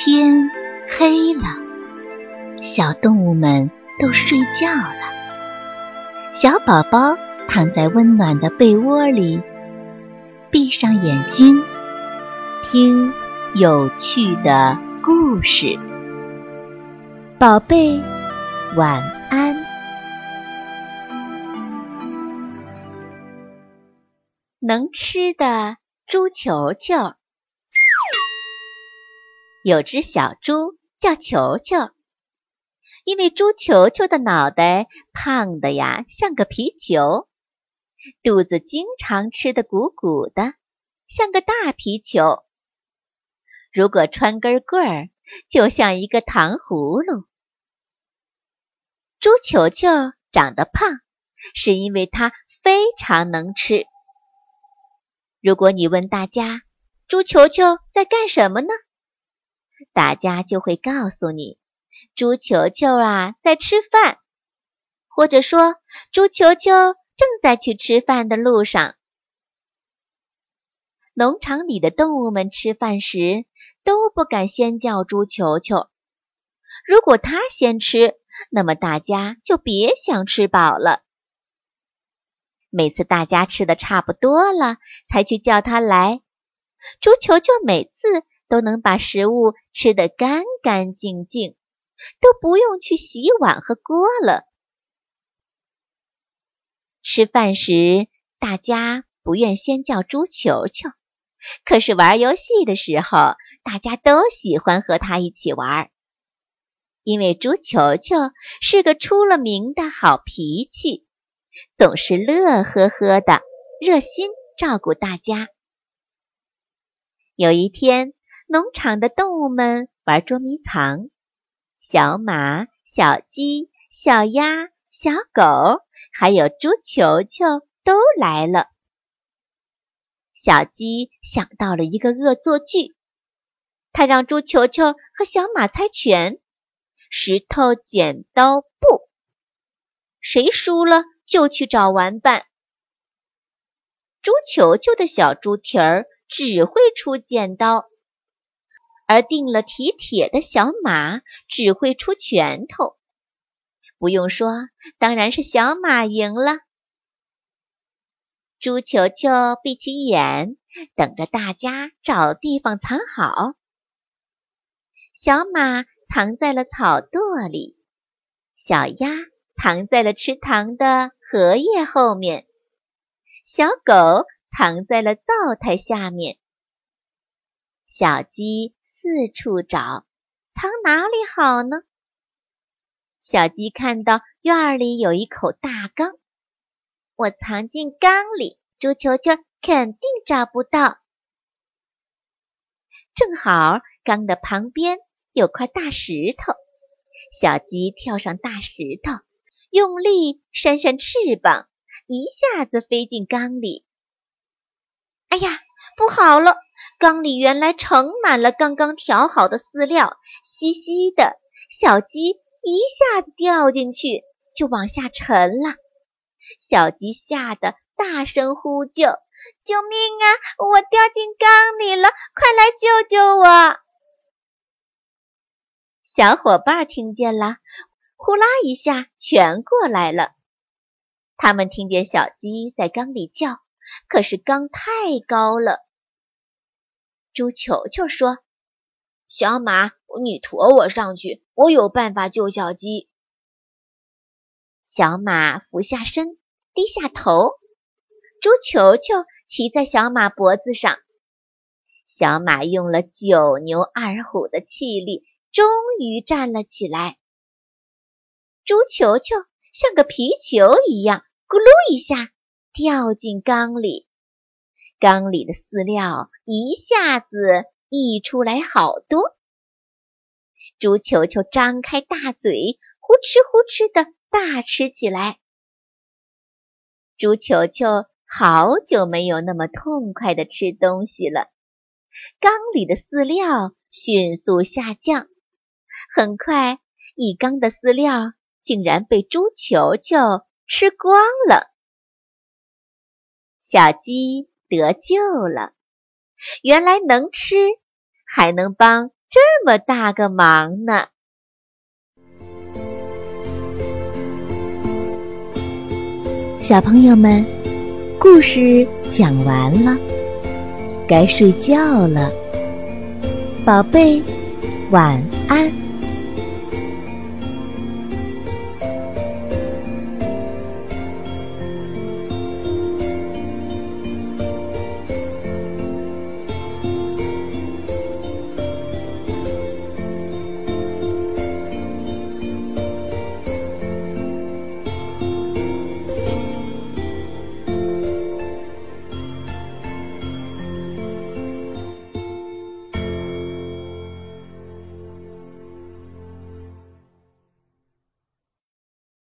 天黑了，小动物们都睡觉了。小宝宝躺在温暖的被窝里，闭上眼睛，听有趣的故事。宝贝，晚安。能吃的猪球球。有只小猪叫球球，因为猪球球的脑袋胖的呀，像个皮球，肚子经常吃得鼓鼓的，像个大皮球。如果穿根棍儿，就像一个糖葫芦。猪球球长得胖，是因为它非常能吃。如果你问大家，猪球球在干什么呢？大家就会告诉你，猪球球啊在吃饭，或者说猪球球正在去吃饭的路上。农场里的动物们吃饭时都不敢先叫猪球球，如果它先吃，那么大家就别想吃饱了。每次大家吃的差不多了，才去叫它来。猪球球每次。都能把食物吃得干干净净，都不用去洗碗和锅了。吃饭时，大家不愿先叫猪球球，可是玩游戏的时候，大家都喜欢和他一起玩，因为猪球球是个出了名的好脾气，总是乐呵呵的，热心照顾大家。有一天。农场的动物们玩捉迷藏，小马、小鸡、小鸭、小狗，还有猪球球都来了。小鸡想到了一个恶作剧，它让猪球球和小马猜拳：石头剪刀布，谁输了就去找玩伴。猪球球的小猪蹄儿只会出剪刀。而定了蹄铁的小马只会出拳头，不用说，当然是小马赢了。猪球球闭起眼，等着大家找地方藏好。小马藏在了草垛里，小鸭藏在了池塘的荷叶后面，小狗藏在了灶台下面，小鸡。四处找，藏哪里好呢？小鸡看到院里有一口大缸，我藏进缸里，猪球球肯定找不到。正好缸的旁边有块大石头，小鸡跳上大石头，用力扇扇翅膀，一下子飞进缸里。哎呀，不好了！缸里原来盛满了刚刚调好的饲料，稀稀的小鸡一下子掉进去，就往下沉了。小鸡吓得大声呼救：“救命啊！我掉进缸里了，快来救救我！”小伙伴听见了，呼啦一下全过来了。他们听见小鸡在缸里叫，可是缸太高了。猪球球说：“小马，你驮我上去，我有办法救小鸡。”小马俯下身，低下头，猪球球骑在小马脖子上。小马用了九牛二虎的气力，终于站了起来。猪球球像个皮球一样，咕噜一下掉进缸里。缸里的饲料一下子溢出来好多，猪球球张开大嘴，呼哧呼哧的大吃起来。猪球球好久没有那么痛快的吃东西了，缸里的饲料迅速下降，很快一缸的饲料竟然被猪球球吃光了。小鸡。得救了！原来能吃，还能帮这么大个忙呢。小朋友们，故事讲完了，该睡觉了，宝贝，晚安。